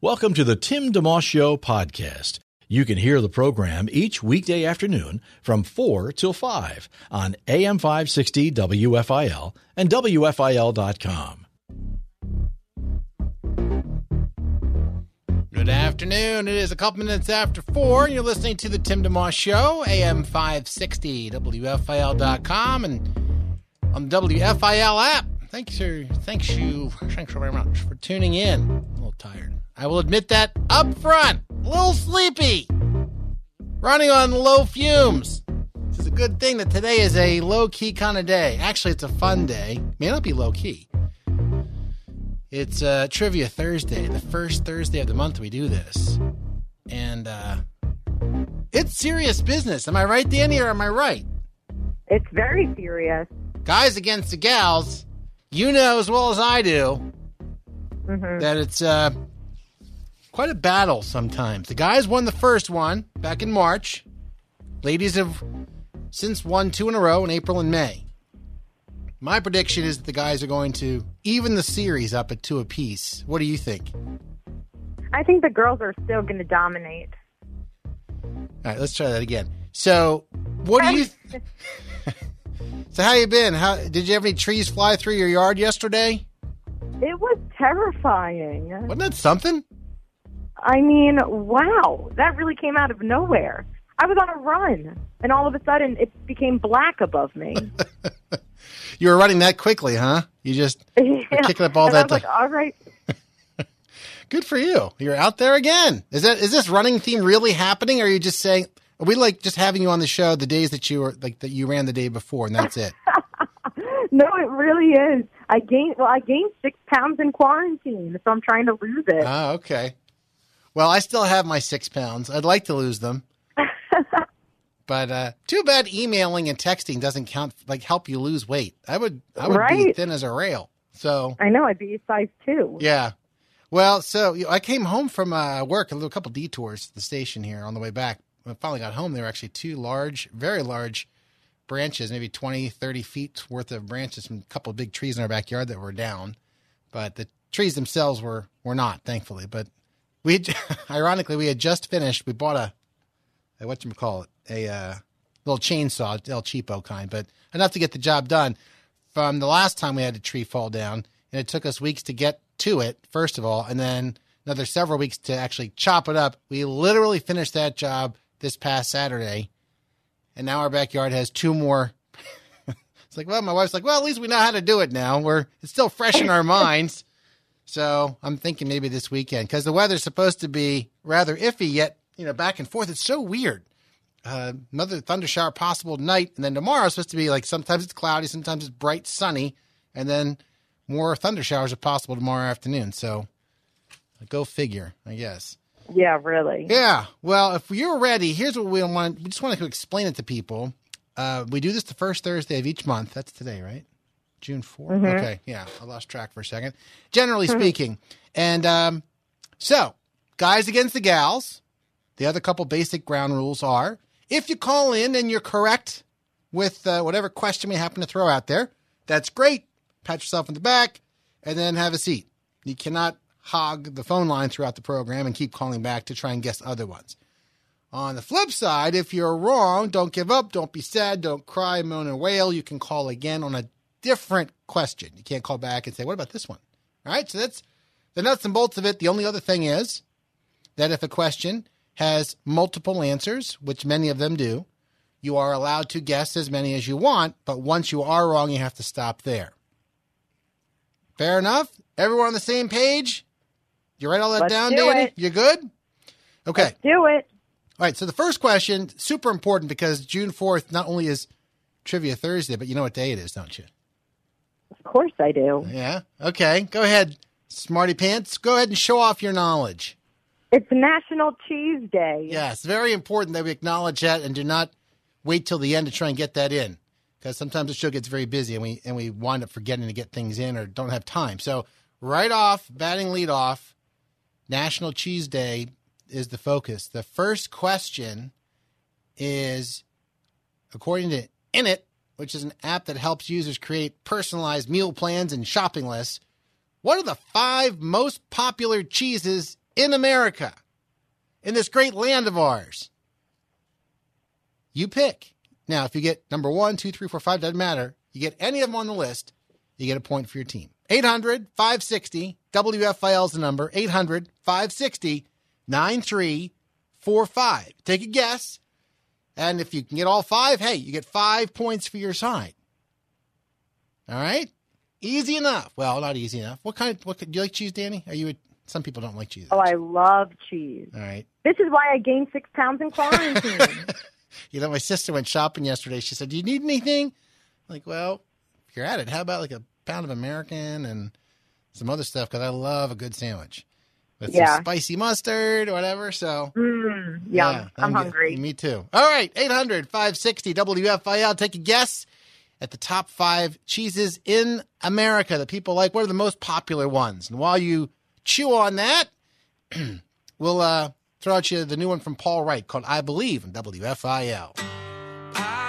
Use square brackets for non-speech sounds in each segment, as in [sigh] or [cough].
Welcome to the Tim DeMoss Show podcast. You can hear the program each weekday afternoon from 4 till 5 on AM 560 WFIL and WFIL.com. Good afternoon. It is a couple minutes after 4. and You're listening to the Tim DeMoss Show, AM 560 WFIL.com and on the WFIL app. Thanks, you. Thanks you. Thanks very much for tuning in. I'm a little tired. I will admit that up front. A little sleepy. Running on low fumes. This is a good thing that today is a low key kind of day. Actually, it's a fun day. May not be low key. It's uh, Trivia Thursday, the first Thursday of the month we do this. And uh, it's serious business. Am I right, Danny, or am I right? It's very serious. Guys against the gals, you know as well as I do Mm-hmm. that it's uh, quite a battle sometimes. The guys won the first one back in March. Ladies have since won two in a row in April and May. My prediction is that the guys are going to even the series up at two apiece. What do you think? I think the girls are still going to dominate. All right, let's try that again. So, what do you? [laughs] [laughs] so, how you been? How did you have any trees fly through your yard yesterday? It was terrifying. Wasn't that something? I mean, wow, that really came out of nowhere. I was on a run, and all of a sudden it became black above me. [laughs] You were running that quickly, huh? You just [laughs] Yeah. kicking up all and that I was like, all right. [laughs] good for you. You're out there again. Is that is this running theme really happening? Or are you just saying? We like just having you on the show the days that you were like that you ran the day before, and that's it? [laughs] No, it really is. I gained well, I gained six pounds in quarantine, so I'm trying to lose it. oh, okay. Well, I still have my six pounds. I'd like to lose them. [laughs] But uh, too bad emailing and texting doesn't count like help you lose weight. I would I would be thin as a rail. So I know I'd be a size two. yeah. Well, so you know, I came home from uh, work, a little couple detours to the station here on the way back. When I finally got home, there were actually two large, very large branches, maybe 20, 30 feet worth of branches from a couple of big trees in our backyard that were down. But the trees themselves were were not, thankfully. But we, [laughs] ironically, we had just finished. We bought a, a what you call it, a uh, little chainsaw, El Cheapo kind, but enough to get the job done. From the last time we had a tree fall down, and it took us weeks to get to it, first of all, and then another several weeks to actually chop it up. We literally finished that job this past Saturday, and now our backyard has two more. [laughs] it's like, well, my wife's like, well, at least we know how to do it now. We're it's still fresh in our [laughs] minds. So I'm thinking maybe this weekend because the weather's supposed to be rather iffy, yet you know back and forth. It's so weird. Uh, another thunder shower possible tonight, and then tomorrow supposed to be like sometimes it's cloudy, sometimes it's bright sunny, and then more thunder showers are possible tomorrow afternoon. So go figure, I guess. Yeah, really. Yeah. Well, if you're ready, here's what we want. We just want to explain it to people. Uh, we do this the first Thursday of each month. That's today, right? June 4th. Okay. Yeah. I lost track for a second. Generally speaking. And um, so, guys against the gals. The other couple basic ground rules are if you call in and you're correct with uh, whatever question we happen to throw out there, that's great. Pat yourself in the back and then have a seat. You cannot hog the phone line throughout the program and keep calling back to try and guess other ones. On the flip side, if you're wrong, don't give up, don't be sad, don't cry, moan, and wail. You can call again on a different question. You can't call back and say, What about this one? All right, so that's the nuts and bolts of it. The only other thing is that if a question has multiple answers, which many of them do, you are allowed to guess as many as you want, but once you are wrong, you have to stop there. Fair enough? Everyone on the same page? You write all that Let's down, do Danny? it. You good? Okay. Do it. All right. So the first question, super important because June 4th not only is Trivia Thursday, but you know what day it is, don't you? Of course I do. Yeah. Okay. Go ahead. Smarty Pants, go ahead and show off your knowledge. It's National Cheese Day. Yes, it's very important that we acknowledge that and do not wait till the end to try and get that in. Because sometimes the show gets very busy and we and we wind up forgetting to get things in or don't have time. So right off, batting lead off, National Cheese Day is the focus. The first question is according to Innit, which is an app that helps users create personalized meal plans and shopping lists. What are the five most popular cheeses in America? In this great land of ours? You pick. Now, if you get number one, two, three, four, five, doesn't matter. You get any of them on the list, you get a point for your team. 800 560 WFIL is the number. 800 560 9345. Take a guess. And if you can get all five, hey, you get five points for your side. All right? Easy enough. Well, not easy enough. What kind of, what, do you like cheese, Danny? Are you a, some people don't like cheese. Oh, I love cheese. All right. This is why I gained six pounds in quarantine. [laughs] You know, my sister went shopping yesterday. She said, Do you need anything? I'm like, well, if you're at it, how about like a pound of American and some other stuff? Because I love a good sandwich with Yeah. some spicy mustard or whatever. So, mm, yum. yeah, I'm, good. hungry. Me too. All right, 800 560 WFIL. Take a guess at the top five cheeses in America that people like. What are the most popular ones? And while you chew on that, [clears throat] we'll uh, throw at you the new one from Paul Wright called I Believe in WFIL. I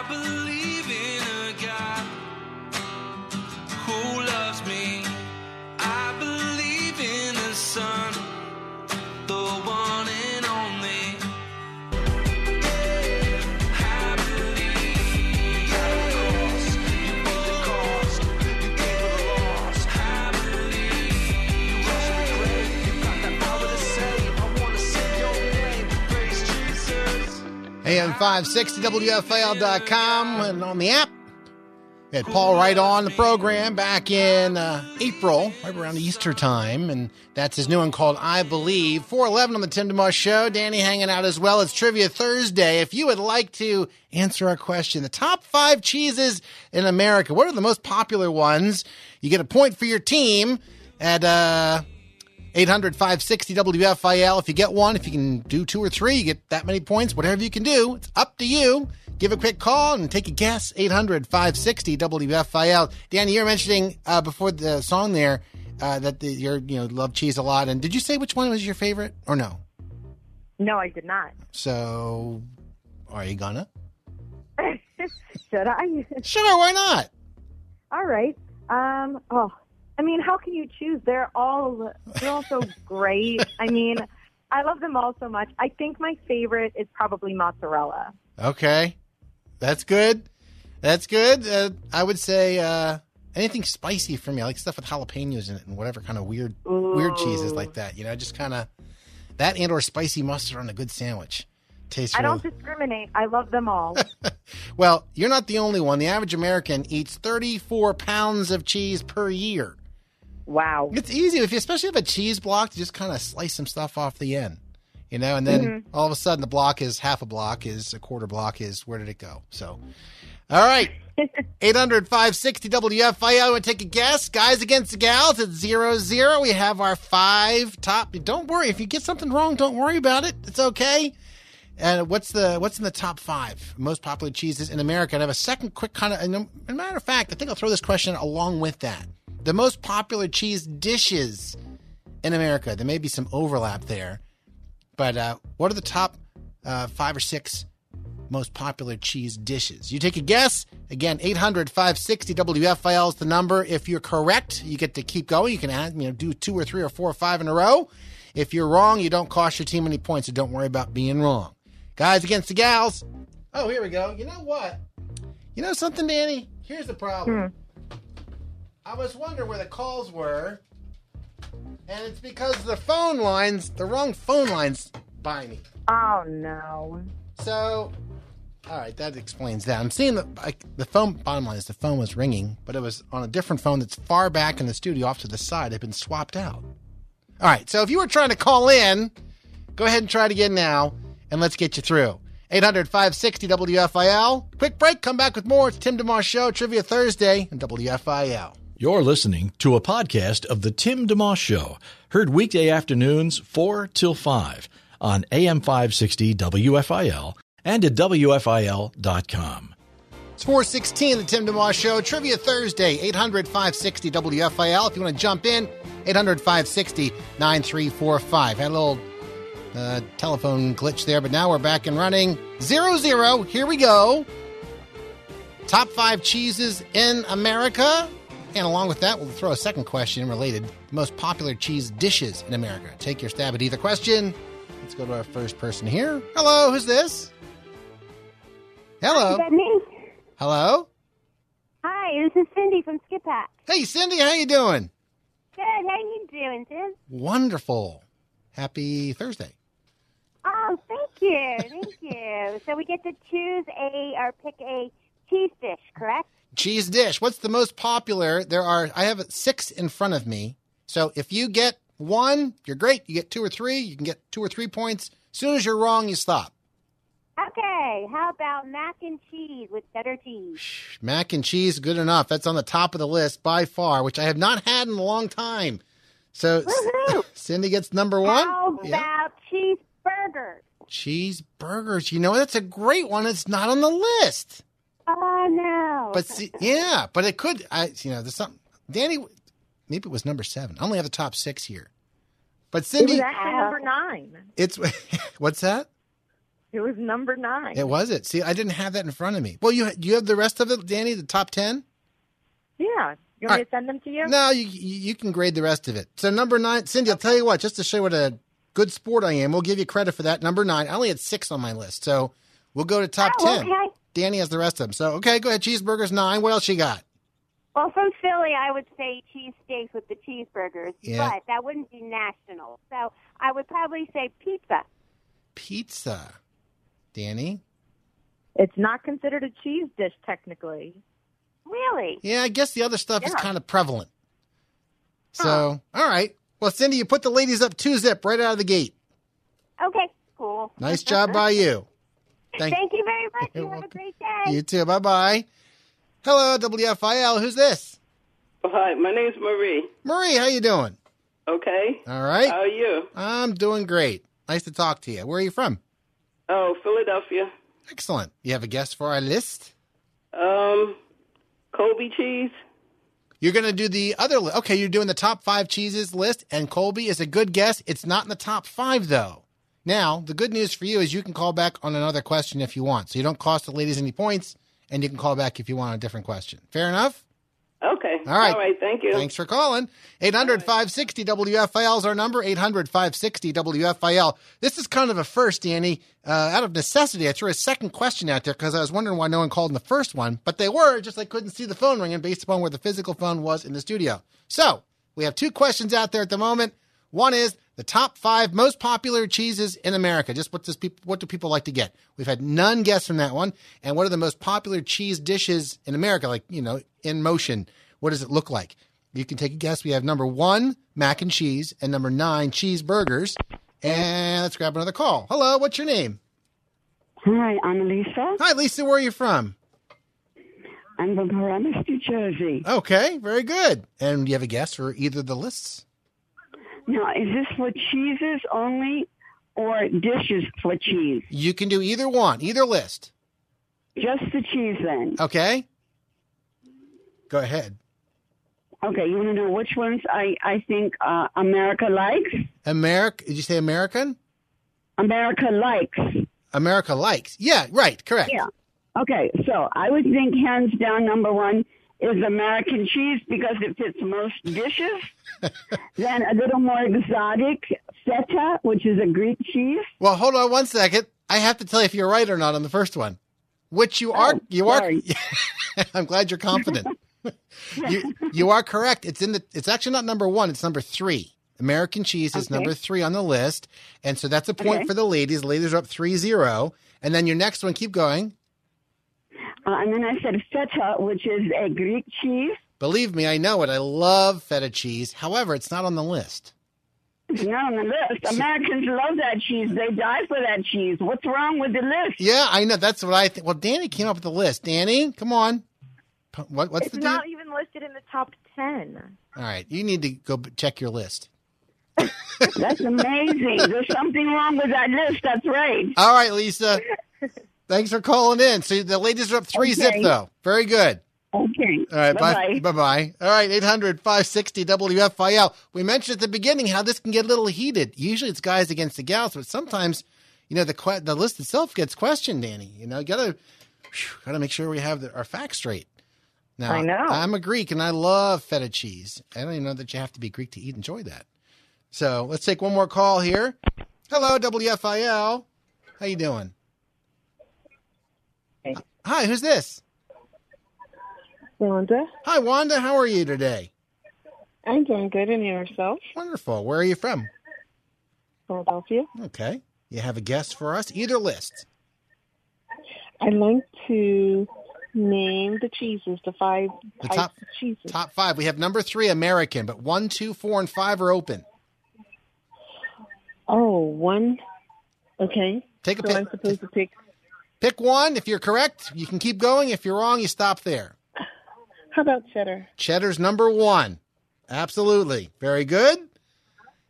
AM 560 WFIL.com and on the app. We had Paul Wright on the program back in uh, April, right around Easter time, and that's his new one called I Believe. 411 on the Tim DeMoss Show. Danny hanging out as well. It's Trivia Thursday. If you would like to answer our question, the top five cheeses in America, what are the most popular ones? You get a point for your team at uh, 800 560 WFIL. If you get one, if you can do two or three, you get that many points. Whatever you can do, it's up to you. Give a quick call and take a guess. 800 560 WFIL. Danny, you were mentioning uh, before the song there uh, that the, you're, you know, love cheese a lot. And did you say which one was your favorite or no? No, I did not. So, are you gonna? [laughs] Should I? Sure, why not? all right. Um. Oh, I mean, how can you choose? They're all they're all so great. I mean, I love them all so much. I think my favorite is probably mozzarella. Okay. That's good. That's good. Uh, I would say uh, anything spicy for me. I like stuff with jalapenos in it and whatever kind of weird weird cheeses like that. You know, just kind of that and or spicy mustard on a good sandwich. Tastes I don't discriminate. I love them all. [laughs] Well, you're not the only one. The average American eats 34 pounds of cheese per year. Wow. It's easy if you especially have a cheese block to just kind of slice some stuff off the end. You know, and then mm-hmm. all of a sudden the block is half a block is a quarter block is where did it go? So all right. [laughs] 800 560 WFIL. Want to take a guess? Guys against the gals at 0 0. We have our five top. Don't worry. If you get something wrong, don't worry about it. It's okay. And what's the what's in the top five most popular cheeses in America? And I have a second quick kind of. And a matter of fact, I think I'll throw this question along with that. The most popular cheese dishes in America. There may be some overlap there, but uh, what are the top uh, five or six most popular cheese dishes? You take a guess. Again, 800 560 WFIL is the number. If you're correct, you get to keep going. You can add, you know, do two or three or four or five in a row. If you're wrong, you don't cost your team any points, so don't worry about being wrong. Guys against the gals. Oh, here we go. You know what? You know something, Danny? Here's the problem. I was wondering where the calls were, and it's because the phone lines, the wrong phone lines by me. Oh no. So, all right, that explains that. I'm seeing the like, the phone. Bottom line is the phone was ringing, but it was on a different phone that's far back in the studio, off to the side. It had been swapped out. All right, so if you were trying to call in, go ahead and try it again now, and let's get you through. 800 560 WFIL. Quick break, come back with more. It's Tim DeMoss Show, Trivia Thursday, and WFIL. You're listening to a podcast of The Tim DeMoss Show, heard weekday afternoons 4 till 5 on AM 560 WFIL and at WFIL.com. It's 416, the Tim DeMoss Show. Trivia Thursday, 800 560 WFIL. If you want to jump in, 800 560 9345. Had a little uh, telephone glitch there, but now we're back and running. Zero zero. Here we go. Top five cheeses in America. And along with that, we'll throw a second question related most popular cheese dishes in America. Take your stab at either question. Let's go to our first person here. Hello, who's this? Hello. Is that me? Hello. Hi, this is Cindy from Skippack. Hey, Cindy, how you doing? Good. How you doing, Tim? Wonderful. Happy Thursday. Oh, thank you, thank you. [laughs] So we get to choose a or pick a cheese dish, correct? Cheese dish. What's the most popular? There are. I have six in front of me. So if you get one, you're great. You get two or three, you can get two or three points. As soon as you're wrong, you stop. Okay. How about mac and cheese with cheddar cheese? Mac and cheese, good enough. That's on the top of the list by far, which I have not had in a long time. So Woohoo! [laughs] Cindy gets number one. How Yeah. about cheeseburgers? Cheeseburgers. You know, that's a great one. It's not on the list. Oh no. But see, yeah, but it could. I you know, there's something. Danny, maybe it was number seven. I only have the top six here. But It Cindy, was actually number nine. it's [laughs] what's that? It was number nine. It was it. See, I didn't have that in front of me. Well, you you have the rest of it, Danny? The top ten? Yeah. You All want me to send them to you? No, you you you can grade the rest of it. So number nine, Cindy. I'll tell you what, just to show what a good sport I am, we'll give you credit for that. Number nine. I only had six on my list, so we'll go to top Oh, ten. okay. Danny has the rest of them. So okay, go ahead. Cheeseburgers nine. What else you got? Well, from Philly, I would say cheesesteaks with the cheeseburgers, Yeah. but that wouldn't be national. So I would probably say pizza. Pizza. Danny. It's not considered a cheese dish technically. Really? Yeah, I guess the other stuff is kind of prevalent. So, all right. Well, Cindy, you put the ladies up two zip right out of the gate. Okay, cool. Nice job by you. [laughs] Thank, Thank you very much. You're have a great day. you too. Bye bye. Hello, WFIL. Who's this? Hi, my name's Marie. Marie, how you doing? Okay. All right. How are you? I'm doing great. Nice to talk to you. Where are you from? Oh, Philadelphia. Excellent. You have a guest for our list? Um, Colby cheese. You're going to do the other li- Okay, you're doing the top five cheeses list, and Colby is a good guess. It's not in the top five, though. Now, the good news for you is you can call back on another question if you want. So you don't cost the ladies any points, and you can call back if you want a different question. Fair enough? Okay. All right. All right. Thank you. Thanks for calling. 800 560 WFIL is our number. 800 560 WFIL. This is kind of a first, Danny. Uh, out of necessity, I threw a second question out there because I was wondering why no one called in the first one, but they were, just I couldn't see the phone ringing based upon where the physical phone was in the studio. So we have two questions out there at the moment. One is the top five most popular cheeses in America. Just what does people what do people like to get? We've had none guess from that one. And what are the most popular cheese dishes in America? Like you know, in motion. What does it look like? You can take a guess. We have number one, mac and cheese, and number nine, cheeseburgers. And let's grab another call. Hello, what's your name? Hi, I'm Lisa. Hi, Lisa. Where are you from? I'm from Paramus, New Jersey. Okay, very good. And do you have a guess for either of the lists? Now, is this for cheeses only or dishes for cheese? You can do either one, either list. Just the cheese then. Okay. Go ahead. Okay, you want to know which ones I, I think uh, America likes? America. Did you say American? America likes. America likes. Yeah, right. Correct. Yeah. Okay, so I would think hands down number one is American cheese because it fits most dishes. [laughs] then a little more exotic, feta, which is a Greek cheese. Well, hold on one second. I have to tell you if you're right or not on the first one. Which you are. Oh, you are. [laughs] I'm glad you're confident. [laughs] you you are correct. It's in the. It's actually not number one. It's number three. American cheese is Okay. number three on the list, and so that's a point Okay. for the ladies. Ladies are up three zero, and then your next one. Keep going. Uh, and then I said feta, which is a Greek cheese. Believe me, I know it. I love feta cheese. However, it's not on the list. It's not on the list. Americans love that cheese. They die for that cheese. What's wrong with the list? Yeah, I know. That's what I think. Well, Danny came up with the list. Danny, come on. What, what's the new It's the not deal? even listed listed in the top 10. All right, you need to go b- check your list. That's amazing. There's something wrong with that list. That's right. All right, Lisa. [laughs] Thanks for calling in. So the ladies are up three zip though. Very good. Okay. All right, bye Bye-bye. bye bye. All right, 800 560 WFIL. We mentioned at the beginning how this can get a little heated. Usually it's guys against the gals, but sometimes, you know, the que- the list itself gets questioned, Danny. You know, you gotta phew, gotta make sure we have the, our facts straight. Now, I know. I'm a Greek and I love feta cheese. I don't even know that you have to be Greek to eat and enjoy that. So let's take one more call here. Hello, WFIL. How you doing? Hi, who's this? Wanda, Hi, Wanda. How are you today? I'm doing good and yourself? Wonderful. Where are you from? Philadelphia. Okay. You have a guest for us? Either list. I'd like to name the cheeses, the five The types top of cheeses. top five. We have number three, American, but one, two, four, and five are open. Oh, one. Okay. Take a so pick. I'm supposed to pick. Pick one. If you're correct, you can keep going. If you're wrong, you stop there. How about cheddar? Cheddar's number one. Absolutely. Very good.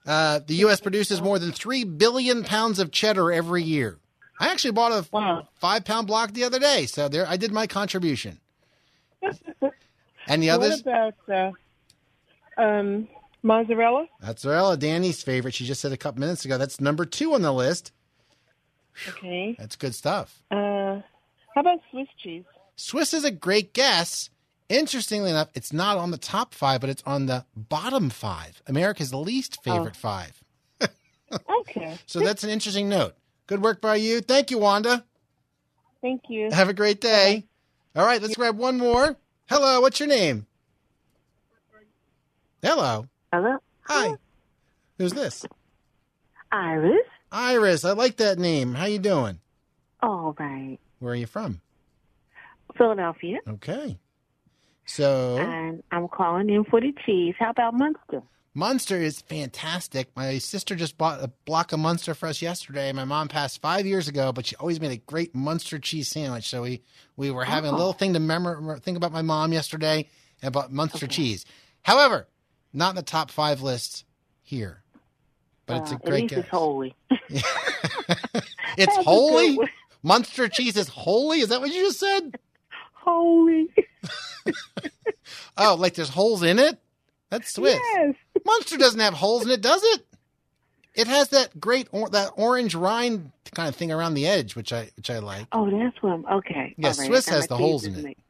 Uh, the U.S. produces more than 3 billion pounds of cheddar every year. I actually bought a five pound block the other day, so there I did my contribution. And the [laughs] what others? about uh, um, mozzarella? Mozzarella, Danny's favorite. She just said a couple minutes ago. That's number two on the list. Okay. That's good stuff. Uh, how about Swiss cheese? Swiss is a great guess. Interestingly enough, it's not on the top five, but it's on the bottom five. America's least favorite five. [laughs] Okay. So that's an interesting note. Good work by you. Thank you, Wanda. Thank you. Have a great day. All right, let's grab one more. Hello, what's your name? Hello. Hello. Hi. Who's this? Iris. Iris. I like that name. How you doing? All right. Where are you from? Philadelphia. Okay. So And I'm calling in for the cheese. How about Munster? Munster is fantastic. My sister just bought a block of Munster for us yesterday. My mom passed five years ago, but she always made a great Munster cheese sandwich. So we we were having a Oh. little thing to remember think about my mom yesterday and about Munster cheese. However, not in the top five list here. But it's a Uh, great At least guess. [laughs] [laughs] it's holy. It's holy. Munster cheese is holy. Is that what you just said? [laughs] Holy. Oh, like there's holes in it? That's Swiss. Yes. Munster doesn't have holes in it, does it? It has that great or- that orange rind kind of thing around the edge, which I which I like. Oh, that's one. Okay. Yeah, All right. Swiss has the holes in it. mixed.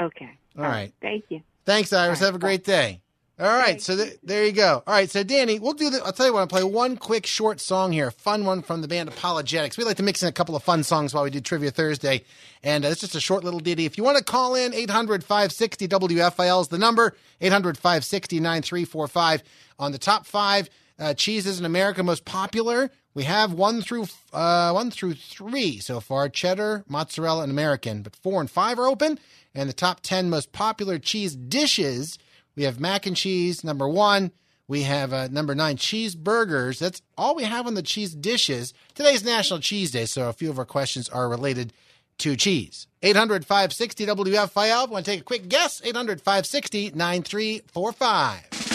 Okay. All right. Thank you. Thanks, Iris. Have a great day. All right, so th- there you go. All right, so Danny, we'll do the. I'll tell you what. I'll play one quick short song here, a fun one from the band Apologetics. We like to mix in a couple of fun songs while we do Trivia Thursday, and uh, it's just a short little ditty. If you want to call in, 800-560 WFIL is the number. 800-560-9345. On the top five uh, cheeses in America most popular, we have one through uh, one through three so far: cheddar, mozzarella, and American. But four and five are open, and the top ten most popular cheese dishes. We have mac and cheese, number one. We have uh, number nine, cheeseburgers. That's all we have on the cheese dishes. Today's National Cheese Day, so a few of our questions are related to cheese. 800 560 WFIL. Want to take a quick guess? 800 560 9345.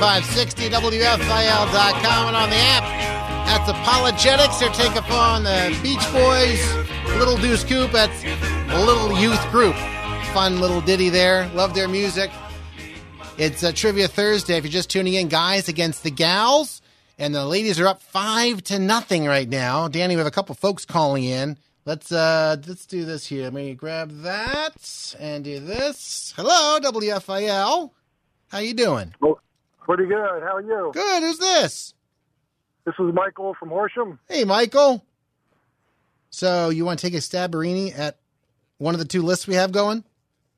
560 WFIL.com and on the app. That's Apologetics. They're taking on the Beach Boys, Little Deuce Coupe. That's a little youth group. Fun little ditty there. Love their music. It's uh, Trivia Thursday. If you're just tuning in, guys against the gals, and the ladies are up five to nothing right now. Danny, we have a couple folks calling in. Let's uh let's do this here. Let me grab that and do this. Hello, WFIL. How you doing? Pretty good. How are you? Good. Who's this? This is Michael from Horsham. Hey, Michael. So you want to take a stabberini at one of the two lists we have going?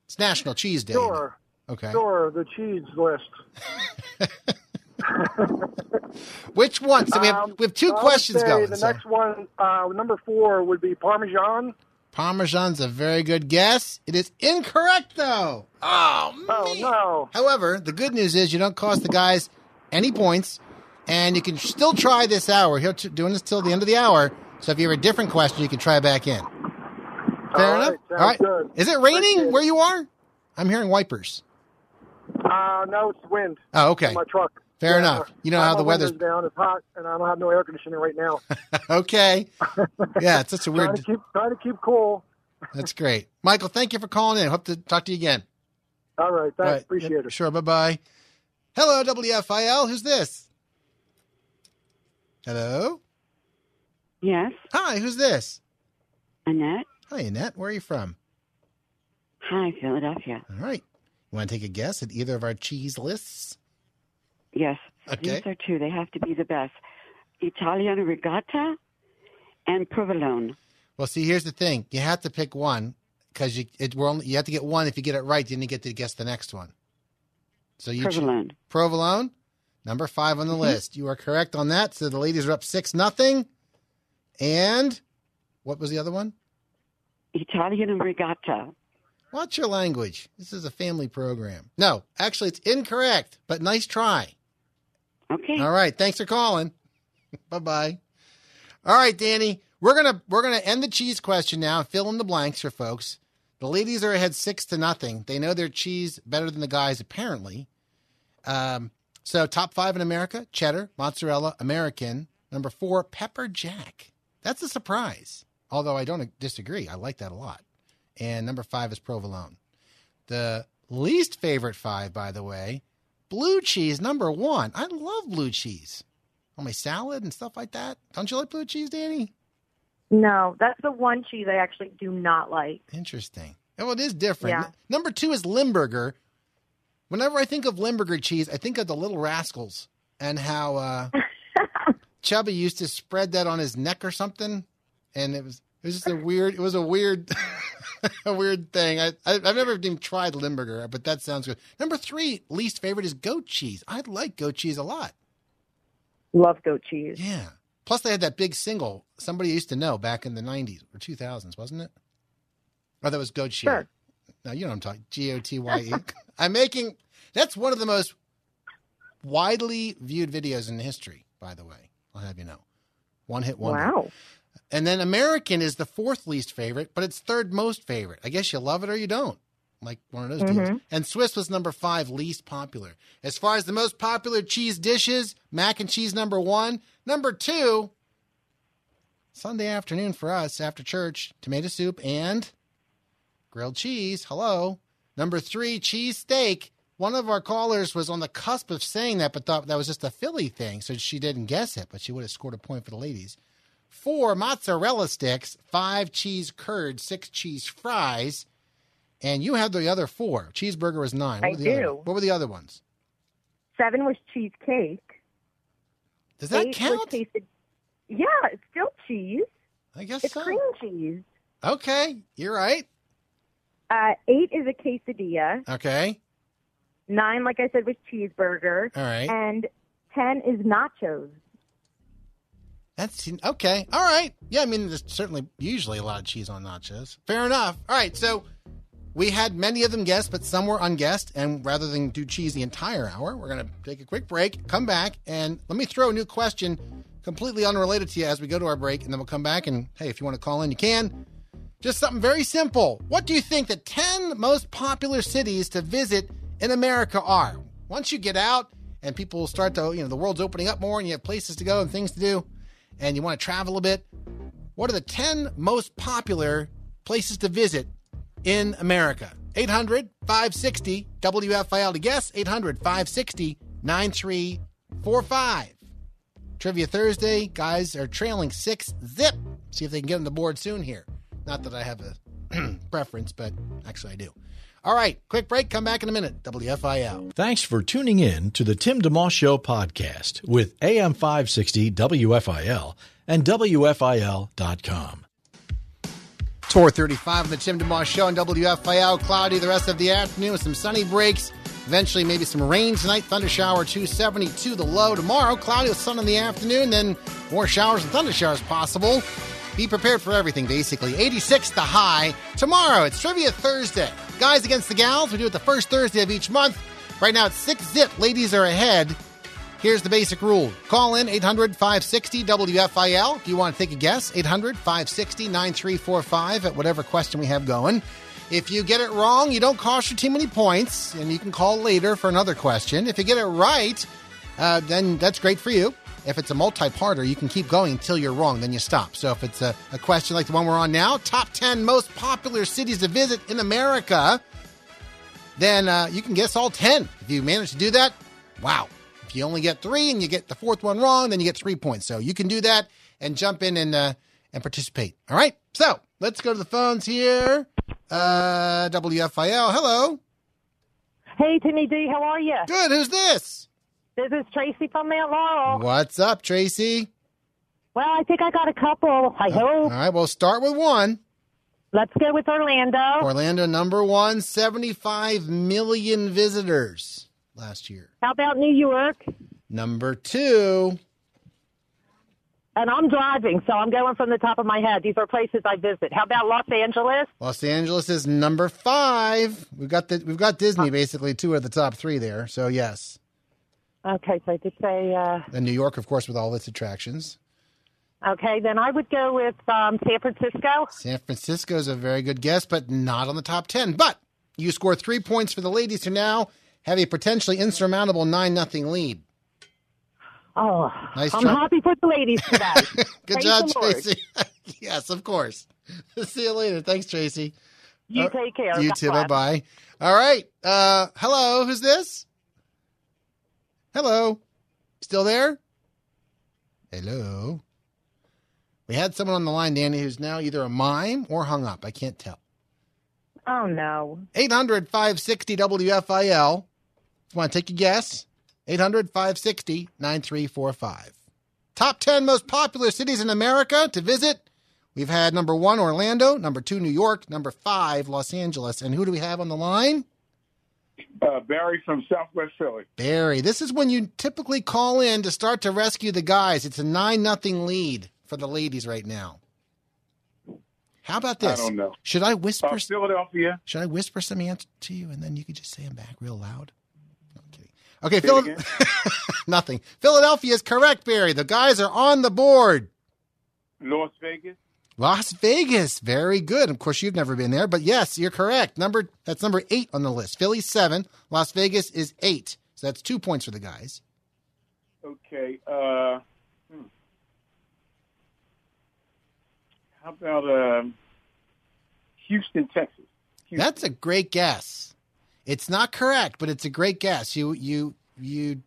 It's National Cheese Day. Sure. Okay. Sure, the cheese list. [laughs] Which one? So we have Um, we have two would questions going. The so- next one, uh, number four, would be Parmesan. Parmesan's a very good guess. It is incorrect though. Oh man. Oh no. However, the good news is you don't cost the guys any points, and you can still try this hour. We're t- doing this till the end of the hour. So if you have a different question, you can try back in. Fair All enough. right, All right. good. Is it raining where you are? I'm hearing wipers. Uh, no, it's wind. Oh, okay. in my truck. Fair enough. You know how the weather's windows down. It's hot, and I don't have no air conditioning right now. [laughs] okay. Yeah, it's such a [laughs] trying weird. to keep trying to keep cool. [laughs] That's great, Michael. Thank you for calling in. Hope to talk to you again. All right, thanks. All right. Appreciate Yep, it. Sure. Bye bye. Hello, WFIL. Who's this? Hello. Yes, Hi. Who's this? Annette. Hi, Annette. Where are you from? Hi, Philadelphia. All right. You want to take a guess at either of our cheese lists? Yes, Okay. these are two. They have to be the best. Italian Regatta and Provolone. Well, see, here's the thing. You have to pick one because you it, we're only, you have to get one. If you get it right, then you get to guess the next one. So you Provolone. Provolone, number five on the mm-hmm. list. You are correct on that. So the ladies are up six nothing. And what was the other one? Italian and Regatta. Watch your language. This is a family program. No, actually, it's incorrect, but nice try. Okay. All right. Thanks for calling. [laughs] bye bye. All right, Danny. We're gonna we're gonna end the cheese question now. Fill in the blanks for folks. The ladies are ahead six to nothing. They know their cheese better than the guys, apparently. Um, so top five in America: cheddar, mozzarella, American. Number four, pepper jack. That's a surprise. Although I don't disagree. I like that a lot. And number five is provolone. The least favorite five, by the way, blue cheese number one. I love blue cheese on my salad and stuff like that. Don't you like blue cheese, Danny? No, that's the one cheese I actually do not like. Interesting. Well, it is different. Yeah. N- Number two is Limburger. Whenever I think of Limburger cheese, I think of the Little Rascals and how uh, [laughs] Chubby used to spread that on his neck or something, and it was it was just a weird. It was a weird, [laughs] [laughs] a weird thing. I, I I've never even tried Limburger, but that sounds good. Number three, least favorite is goat cheese. I like goat cheese a lot. Love goat cheese. Yeah. Plus, they had that big single somebody used to know back in the '90s or 2000s, wasn't it? Oh, that was goat cheese. Sure. No, you know what I'm talking. G O T Y E. [laughs] I'm making. That's one of the most widely viewed videos in history. By the way, I'll have you know. One hit wonder. Wow. And then American is the fourth least favorite, but it's third most favorite. I guess you love it or you don't. Like one of those deals. Mhm. And Swiss was number five, least popular. As far as the most popular cheese dishes, mac and cheese number one. Number two, Sunday afternoon for us after church, tomato soup and grilled cheese. Hello. Number three, cheese steak. One of our callers was on the cusp of saying that, but thought that was just a Philly thing, so she didn't guess it, but she would have scored a point for the ladies. Four mozzarella sticks, five cheese curds, six cheese fries, and you have the other four. Cheeseburger was nine. What I were the other- do. what were the other ones? Seven was cheesecake. Does that Eight count? Tasted, yeah, it's still cheese. I guess It's so. cream cheese. Okay, you're right. Uh, eight is a quesadilla. Okay, Nine, like I said, was cheeseburger. all right. And ten is nachos. That's okay. All right. Yeah, I mean, there's certainly usually a lot of cheese on nachos. Fair enough. All right. So we had many of them guessed, but some were unguessed. And rather than do cheese the entire hour, we're going to take a quick break, come back, and let me throw a new question completely unrelated to you as we go to our break. And then we'll come back. And hey, if you want to call in, you can. Just something very simple. What do you think the 10 most popular cities to visit in America are? Once you get out and people start to, you know, the world's opening up more and you have places to go and things to do, and you want to travel a bit, what are the 10 most popular places to visit in America? 800 560 WFIL to guess, 800 560 9345. Trivia Thursday, guys are trailing six zip. See if they can get on the board soon here. Not that I have a [clears throat] preference, but actually I do. All right, quick break. Come back in a minute. WFIL. Thanks for tuning in to the Tim DeMoss Show podcast with AM 560 WFIL and WFIL.com. 435 on the Tim DeMoss Show on WFIL. Cloudy the rest of the afternoon with some sunny breaks. Eventually, maybe some rain tonight. Thunder shower 272 the low. Tomorrow, cloudy with sun in the afternoon. Then more showers and thunder showers possible. Be prepared for everything, basically. 86 the high. Tomorrow, it's Trivia Thursday. Guys against the gals. We do it the first Thursday of each month. Right now, it's 6 zip. Ladies are ahead. Here's the basic rule call in 800 560 WFIL if you want to take a guess. 800 560 9345 at whatever question we have going. If you get it wrong, you don't cost you too many points, and you can call later for another question. If you get it right, uh, then that's great for you. If it's a multi parter, you can keep going until you're wrong, then you stop. So if it's a, a question like the one we're on now top 10 most popular cities to visit in America, then uh, you can guess all 10. If you manage to do that, wow. If you only get three and you get the fourth one wrong, then you get three points. So you can do that and jump in and uh, and participate. All right. So let's go to the phones here. Uh, WFIL. Hello. Hey, Timmy D, how are you? Good. Who's this? This is Tracy from Mount Laurel. What's up, Tracy? Well, I think I got a couple. I oh, All hope. right. We'll start with one. Let's go with Orlando. Orlando, number one, 75 million visitors last year. How about New York? Number two, And I'm driving, so I'm going from the top of my head. These are places I visit. How about Los Angeles? Los Angeles is number five. We've got the we've got Disney uh, basically two of the top three there. So yes, Okay, so I did say, uh, and New York, of course, with all its attractions. okay, then I would go with um, San Francisco. San Francisco is a very good guess, but not on the top ten. But you score three points for the ladies to now have a potentially insurmountable nine nothing lead. Oh, Nice I'm try. happy for the ladies today. [laughs] Good Praise job. Tracy. [laughs] yes, of course. [laughs] See you later. Thanks, Tracy. You Uh, take care. You God too. Bye bye. All right. Uh, hello. Who's this? Hello. Still there? Hello. We had someone on the line, Danny, who's now either a mime or hung up. I can't tell. Oh no. 800 560 WFIL. If you want to take a guess, 800 560 9345. Top 10 most popular cities in America to visit. We've had number one, Orlando, number two, New York, number five, Los Angeles. And who do we have on the line? Uh, Barry from Southwest Philly. Barry. This is when you typically call in to start to rescue the guys. It's a 9 nothing lead for the ladies right now. How about this? I don't know. Should I whisper? Uh, Philadelphia. Should I whisper some answer to you and then you could just say them back real loud? No, I'm kidding. Okay, Phil- [laughs] nothing. Philadelphia is correct, Barry. The guys are on the board. Las Vegas. Las Vegas, very good. Of course, you've never been there, but yes, you're correct. Number that's number eight on the list. Philly's seven. Las Vegas is eight. So that's two points for the guys. Okay. Uh, hmm. How about um, Houston, Texas? That's a great guess. It's not correct, but it's a great guess. You you you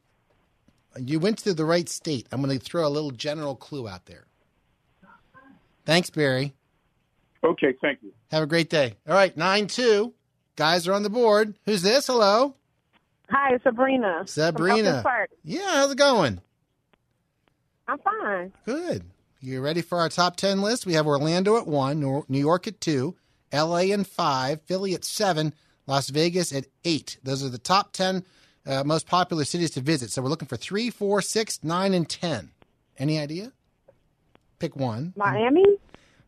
you went to the right state. I'm going to throw a little general clue out there. Thanks, Barry. Okay, thank you. Have a great day. All right, nine two. Guys are on the board. Who's this? Hello, Hi, Sabrina. Sabrina. Yeah, how's it going? I'm fine. Good. You ready for our top 10 list? We have Orlando at one, New York at two, LA at five, Philly at seven, Las Vegas at eight. Those are the top 10 uh, most popular cities to visit. So we're looking for three, four, six, nine, and 10. Any idea? Pick one. Miami?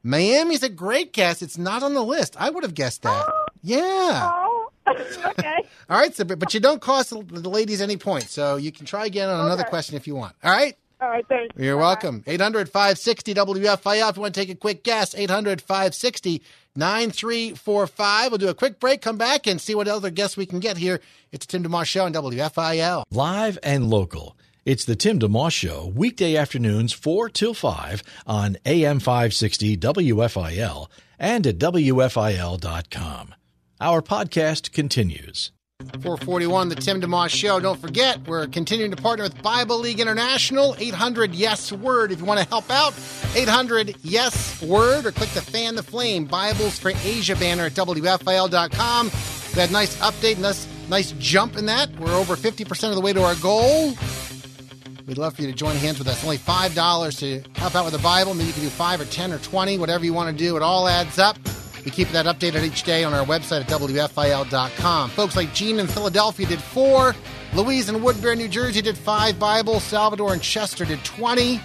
Miami's a great guess. It's not on the list. I would have guessed that. [gasps] Yeah. Oh, [laughs] okay. [laughs] All right, so, but, but you don't cost the the ladies any points. So you can try again on another Okay. question if you want. All right? All right, thanks. You're welcome. 800 560 WFIL. If you want to take a quick guess, 800 560 9345. We'll do a quick break, come back, and see what other guests we can get here. It's the Tim DeMoss Show on WFIL. Live and local. It's the Tim DeMoss Show, weekday afternoons 4 till 5 on AM 560 WFIL and at WFIL.com. Our podcast continues. 441, the Tim DeMoss Show. Don't forget, we're continuing to partner with Bible League International. 800 Yes Word. If you want to help out, 800 Yes Word or click the Fan the Flame Bibles for Asia banner at WFIL.com. We had a nice update, and nice, nice jump in that. We're over 50% of the way to our goal. We'd love for you to join hands with us. Only $5 to help out with the Bible. Maybe you can do 5 or 10 or 20, whatever you want to do. It all adds up. We keep that updated each day on our website at WFIL.com. Folks like Gene in Philadelphia did four. Louise in Woodbury, New Jersey did five Bibles. Salvador and Chester did 20.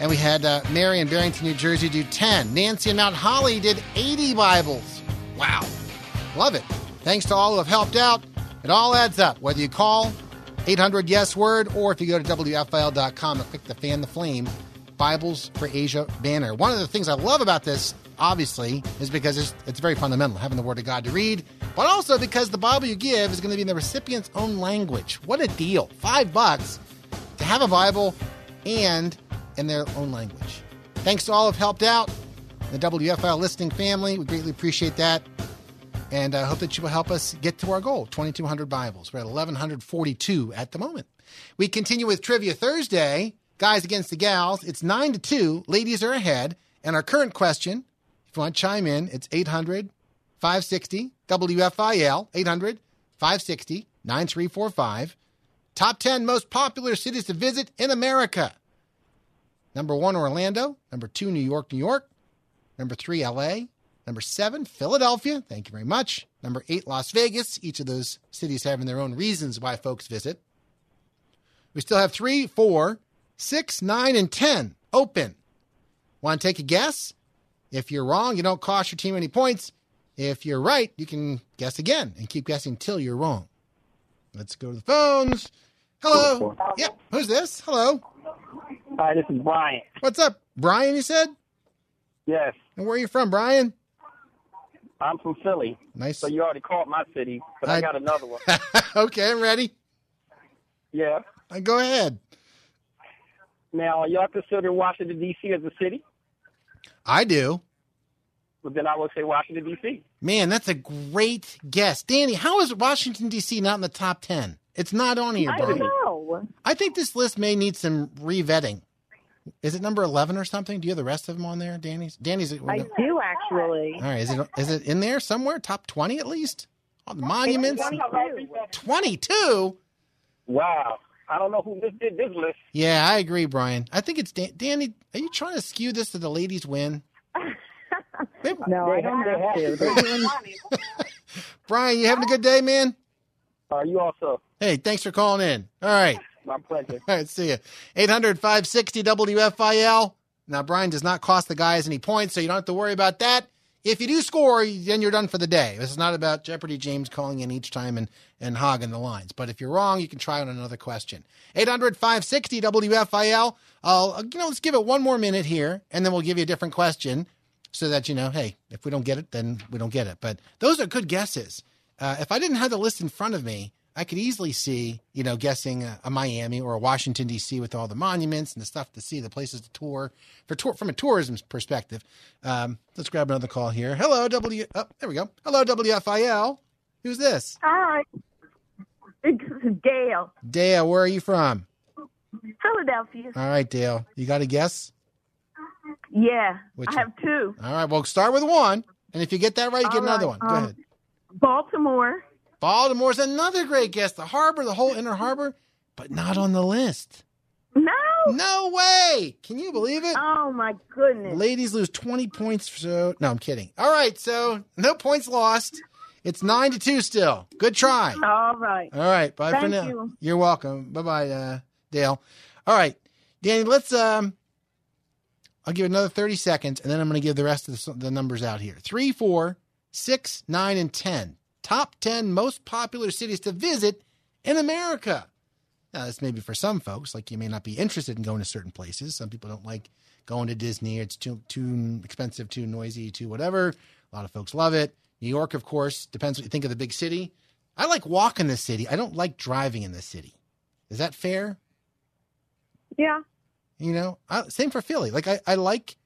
And we had uh, Mary in Barrington, New Jersey do 10. Nancy in Mount Holly did 80 Bibles. Wow. Love it. Thanks to all who have helped out. It all adds up. Whether you call 800 Yes Word or if you go to WFIL.com and click the Fan the Flame Bibles for Asia banner. One of the things I love about this, obviously, is because it's, it's very fundamental, having the Word of God to read, but also because the Bible you give is going to be in the recipient's own language. What a deal. Five bucks to have a Bible and in their own language. Thanks to all who have helped out, the WFIL listening family. We greatly appreciate that. And I hope that you will help us get to our goal 2,200 Bibles. We're at 1,142 at the moment. We continue with Trivia Thursday, guys against the gals. It's 9 to 2. Ladies are ahead. And our current question, if you want to chime in, it's 800 560 WFIL, 800 560 9345. Top 10 most popular cities to visit in America. Number one, Orlando. Number two, New York, New York. Number three, LA. Number seven, Philadelphia. Thank you very much. Number eight, Las Vegas. Each of those cities having their own reasons why folks visit. We still have three, four, six, nine, and 10 open. Want to take a guess? If you're wrong, you don't cost your team any points. If you're right, you can guess again and keep guessing till you're wrong. Let's go to the phones. Hello. Yep. Who's this? Hello. Hi, this is Brian. What's up, Brian? You said. Yes, And where are you from, Brian? I'm from Philly. Nice. So you already called my city, but I, I- got another one. [laughs] okay, I'm ready. yeah. Uh, Go ahead. Now, y'all consider Washington D.C. as a city? I do. But then I would say Washington D.C. Man, that's a great guess. Danny, how is Washington, D.C. not in the top 10? It's not on here, I Brian. don't know. I think this list may need some revetting. Is it number 11 or something? Do you have the rest of them on there, Danny's? Danny's. I do actually. All right, is it is it in there somewhere? Top 20 at least? On the monuments? 22? Wow. I don't know who this did this list. Yeah, I agree, Brian. I think it's Dan- Danny. Are you trying to skew this to the ladies win? [laughs] No, I don't have to. Doing- [laughs] Brian, you having a good day, man? Are you also? Hey, thanks for calling in. All right. My pleasure. All right, see you. 800 560 WFIL. Now, Brian does not cost the guys any points, so you don't have to worry about that. If you do score, then you're done for the day. This is not about Jeopardy James calling in each time and, and hogging the lines. But if you're wrong, you can try on another question. 800 560 WFIL. I'll, you know, let's give it one more minute here, and then we'll give you a different question so that, you know, hey, if we don't get it, then we don't get it. But those are good guesses. Uh, if I didn't have the list in front of me, I could easily see, you know, guessing a, a Miami or a Washington D.C. with all the monuments and the stuff to see, the places to tour for tour from a tourism perspective. Um, let's grab another call here. Hello, W. Oh, there we go. Hello, WFIL. Who's this? Hi. Is Gail, Dale. Where are you from? Philadelphia. All right, Dale. You got a guess? Yeah, Which I have two. All right. Well, start with one, and if you get that right, you get All another right, one. Go um, ahead. Baltimore. Baltimore's another great guess. The harbor, the whole inner harbor, but not on the list. No. No way. Can you believe it? Oh my goodness. Ladies lose 20 points. So, no, I'm kidding. All right. So, no points lost. It's nine to two still. Good try. All right. All right. Bye for now. you. You're welcome. Bye bye, uh, Dale. All right. Danny, let's, um, I'll give it another 30 seconds and then I'm going to give the rest of the, the numbers out here. Three, four, six, nine, and 10. Top 10 most popular cities to visit in America. Now, this may be for some folks, like you may not be interested in going to certain places. Some people don't like going to Disney. It's too too expensive, too noisy, too whatever. A lot of folks love it. New York, of course, depends what you think of the big city. I like walking the city. I don't like driving in the city. Is that fair? Yeah. You know, I, same for Philly. Like I, I like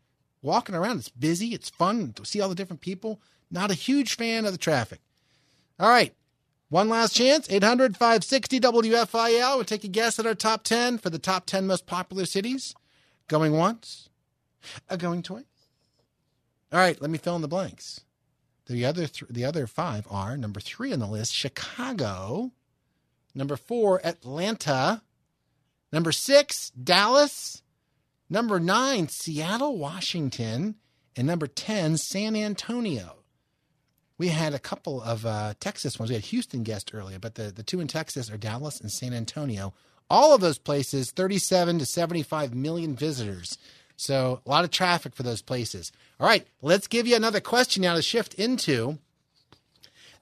walking around. It's busy. It's fun to see all the different people. Not a huge fan of the traffic. All right. One last chance. 800 560 WFIL. We'll take a guess at our top 10 for the top 10 most popular cities. Going once, a going twice. All right. Let me fill in the blanks. The other, th- the other five are number three on the list, Chicago. Number four, Atlanta. Number six, Dallas. Number nine, Seattle, Washington. And number 10, San Antonio. We had a couple of uh, Texas ones. We had Houston guest earlier, but the, the two in Texas are Dallas and San Antonio. All of those places, 37 to 75 million visitors. So a lot of traffic for those places. All right, let's give you another question now to shift into.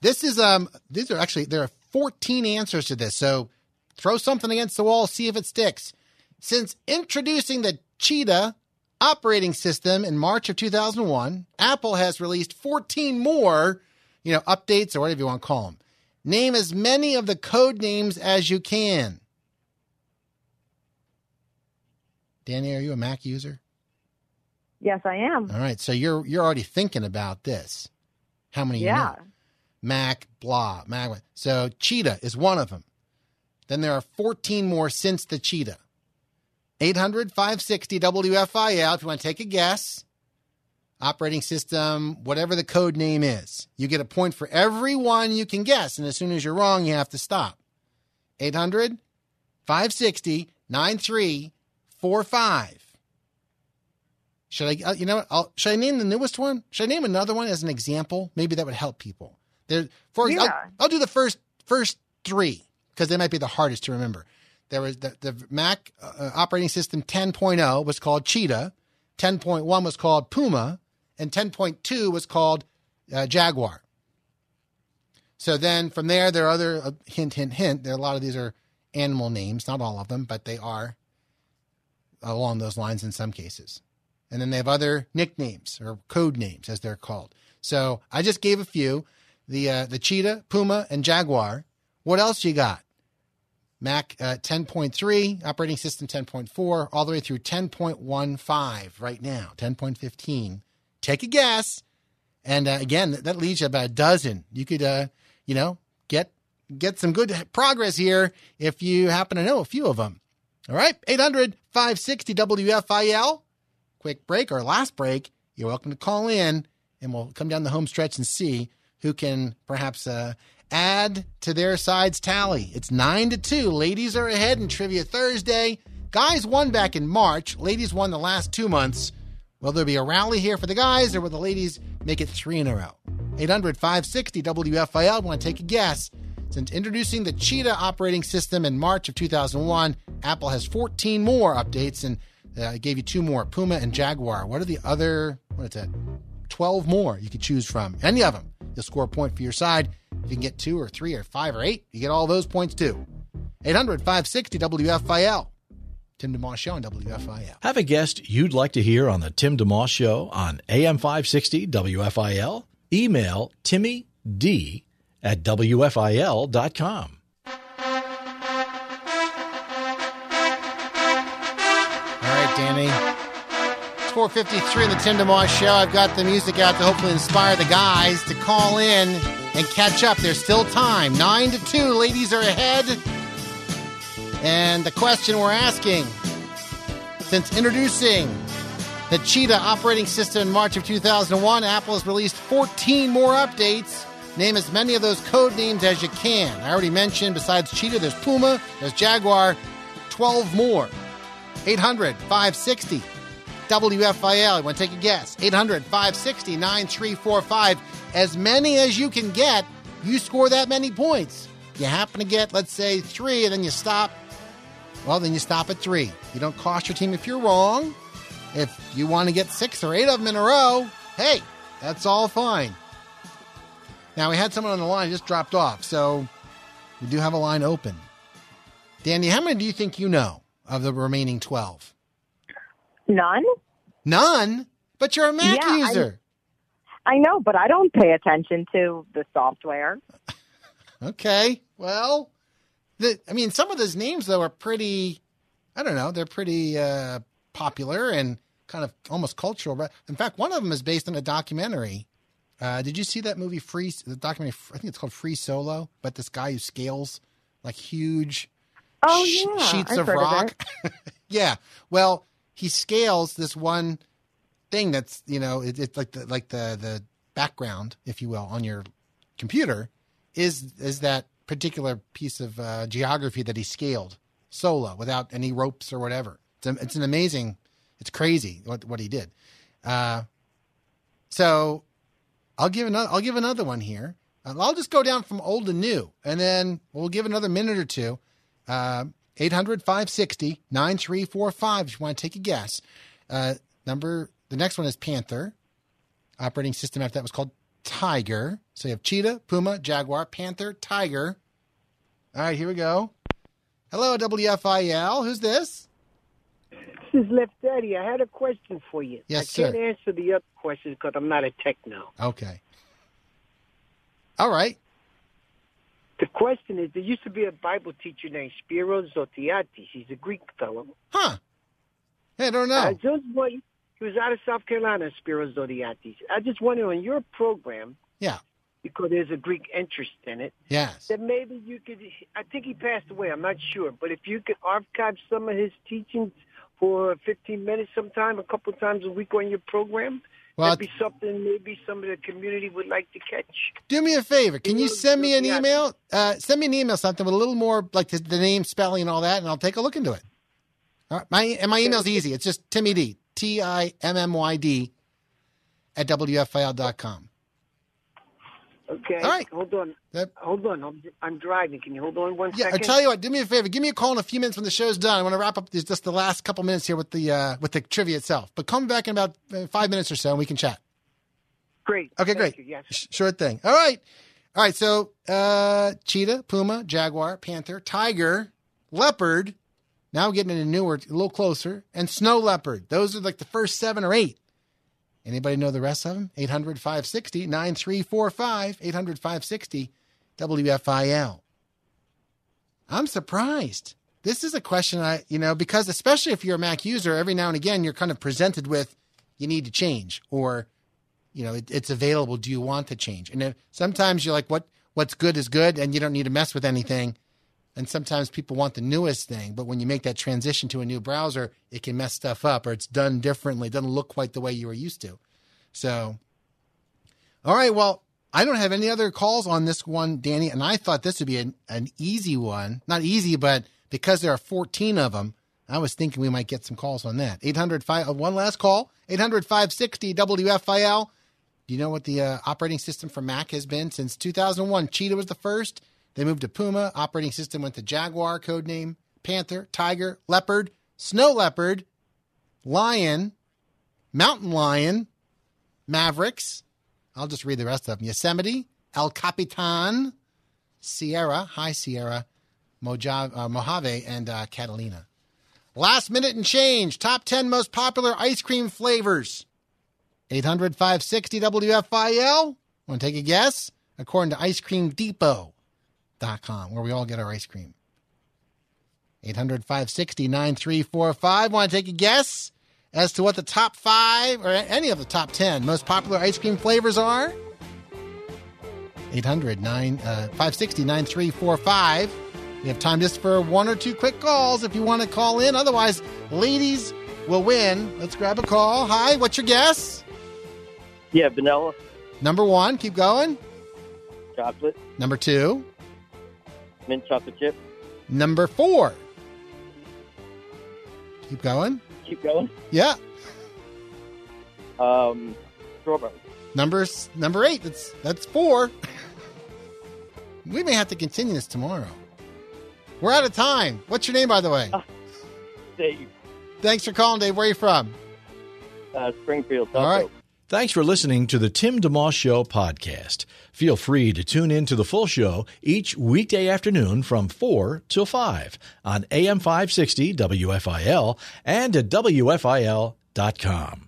This is um these are actually there are 14 answers to this. So throw something against the wall, see if it sticks. Since introducing the Cheetah operating system in March of 2001, Apple has released 14 more, you know, updates or whatever you want to call them. Name as many of the code names as you can. Danny, are you a Mac user? Yes, I am. All right, so you're you're already thinking about this. How many? you Yeah. know? Mac, blah, Mac. So Cheetah is one of them. Then there are 14 more since the Cheetah. 800 560 WFIL if you want to take a guess. Operating system, whatever the code name is. You get a point for every one you can guess. And as soon as you're wrong, you have to stop. 800 560 9345. Should I, uh, you know? I'll, should I name the newest one? Should I name another one as an example? Maybe that would help people. There, for Yeah. I'll, I'll do the first first three because they might be the hardest to remember. There was the, the Mac uh, operating system 10.0 was called Cheetah, 10.1 was called Puma, and 10.2 was called uh, Jaguar. So then from there, there are other uh, hint, hint, hint. There a lot of these are animal names, not all of them, but they are along those lines in some cases. And then they have other nicknames or code names, as they're called. So I just gave a few: the uh, the cheetah, puma, and jaguar. What else you got? Mac uh, 10.3, operating system 10.4, all the way through 10.15 right now, 10.15. Take a guess. And uh, again, that leaves you about a dozen. You could, uh, you know, get get some good progress here if you happen to know a few of them. All right, 800 560 WFIL. Quick break or last break. You're welcome to call in and we'll come down the home stretch and see who can perhaps uh, add to their side's tally. It's 9 to 2. Ladies are ahead in Trivia Thursday. Guys won back in March. Ladies won the last two months. Will there be a rally here for the guys or will the ladies make it three in a row? 800 560 WFIL. Want to take a guess? Since introducing the Cheetah operating system in March of 2001, Apple has 14 more updates and uh, I gave you two more Puma and Jaguar. What are the other, what is that? 12 more you can choose from. Any of them. You'll score a point for your side. If you can get two or three or five or eight, you get all those points too. 800 560 WFIL. Tim DeMoss Show on WFIL. Have a guest you'd like to hear on the Tim DeMoss Show on AM 560 WFIL? Email Timmy D at WFIL.com. All right, Danny. It's 453 in the Tim DeMoss Show. I've got the music out to hopefully inspire the guys to call in and catch up. There's still time. 9 to 2. Ladies are ahead. And the question we're asking since introducing the Cheetah operating system in March of 2001, Apple has released 14 more updates. Name as many of those code names as you can. I already mentioned, besides Cheetah, there's Puma, there's Jaguar, 12 more. 800 560 WFIL. You want to take a guess? 800 560 9345. As many as you can get, you score that many points. You happen to get, let's say, three, and then you stop. Well, then you stop at three. You don't cost your team if you're wrong. If you want to get six or eight of them in a row, hey, that's all fine. Now, we had someone on the line just dropped off, so we do have a line open. Danny, how many do you think you know of the remaining 12? None. None? But you're a Mac Yeah, I- user. I know, but I don't pay attention to the software. Okay. Well, the, I mean, some of those names, though, are pretty, I don't know, they're pretty uh, popular and kind of almost cultural. But in fact, one of them is based on a documentary. Uh, did you see that movie, Free, the documentary? I think it's called Free Solo, but this guy who scales like huge Oh, yeah. sheets I've of heard of rock. [laughs] yeah. Well, he scales this one thing that's you know it, it's like the like the the background, if you will, on your computer is is that particular piece of uh, geography that he scaled solo without any ropes or whatever. It's, a, it's an amazing, it's crazy what what he did. Uh, so I'll give another. I'll give another one here. I'll just go down from old to new, and then we'll give another minute or two. Uh, 800 560 9345 if you want to take a guess. Uh, number the next one is Panther. Operating system after that was called Tiger. So you have Cheetah, Puma, Jaguar, Panther, Tiger. All right, here we go. Hello, WFIL. Who's this? This is Left Daddy. I had a question for you. Yes, I can't answer the other questions because I'm not a techno. Okay. All right. The question is, there used to be a Bible teacher named Spiros Zodhiates. He's a Greek fellow. Huh. I don't know. I just want, he was out of South Carolina, Spiros Zodhiates. I just wonder on your program, Yeah. because there's a Greek interest in it, Yes. that maybe you could, I think he passed away, I'm not sure, but if you could archive some of his teachings for 15 minutes sometime, a couple times a week on your program, Well, that'd be something maybe some of the community would like to catch. Do me a favor. Can you send me an email? Uh, send me an email, something with a little more, like the, the name, spelling, and all that, and I'll take a look into it. All right. My and my email's easy. It's just Timmy D, T I M M Y D, at WFIL.com. Okay. All right. Hold on. Hold on. I'm, I'm driving. Can you hold on one Yeah, I second? tell you what. Do me a favor. Give me a call in a few minutes when the show's done. I want to wrap up this, just the last couple minutes here with the uh, with the trivia itself. But come back in about uh, five minutes or so, and we can chat. Great. Okay, Thank great. you. Yes. Sh- Sure thing. All right. All right. So, uh, cheetah, puma, jaguar, panther, tiger, leopard. Now we're getting into newer, a little closer, and snow leopard. Those are like the first seven or eight. Anybody know the rest of them? 800 560 9345. 800 560 WFIL. I'm surprised. This is a question I, you know, because especially if you're a Mac user, every now and again you're kind of presented with you need to change or you know it, it's available do you want to change and sometimes you're like what what's good is good and you don't need to mess with anything and sometimes people want the newest thing but when you make that transition to a new browser it can mess stuff up or it's done differently it doesn't look quite the way you were used to so all right well i don't have any other calls on this one danny and i thought this would be an, an easy one not easy but because there are 14 of them I was thinking we might get some calls on that. 800 uh, one last call. 800 560 WFIL. Do you know what the uh, operating system for Mac has been since 2001? Cheetah was the first. They moved to Puma. Operating system went to Jaguar, code name Panther, Tiger, Leopard, Snow Leopard, Lion, Mountain Lion, Mavericks. I'll just read the rest of them. Yosemite, El Capitan, Sierra, High Sierra, Mojave, uh, Mojave and uh, Catalina. Last minute and change. Top 10 most popular ice cream flavors. 800 560 WFIL. Want to take a guess? According to icecreamdepot.com, where we all get our ice cream. 800 560 9345. Want to take a guess as to what the top five or any of the top 10 most popular ice cream flavors are? 800 9, uh, 560 9345. We have time just for one or two quick calls if you want to call in. Otherwise, ladies will win. Let's grab a call. Hi, what's your guess? Yeah, vanilla, Number one, keep going. chocolate, Number two. Mint chocolate chip. Number four. Keep going. Keep going. Yeah. Um, strawberry. Number number eight. That's that's four. [laughs] we may have to continue this tomorrow. We're out of time. What's your name, by the way? [laughs] Dave, Thanks for calling, Dave. Where are you from? uh, Springfield. All right. Thanks for listening to the Tim DeMoss Show podcast. Feel free to tune in to the full show each weekday afternoon from 4 till 5 on AM 560 WFIL and at WFIL.com.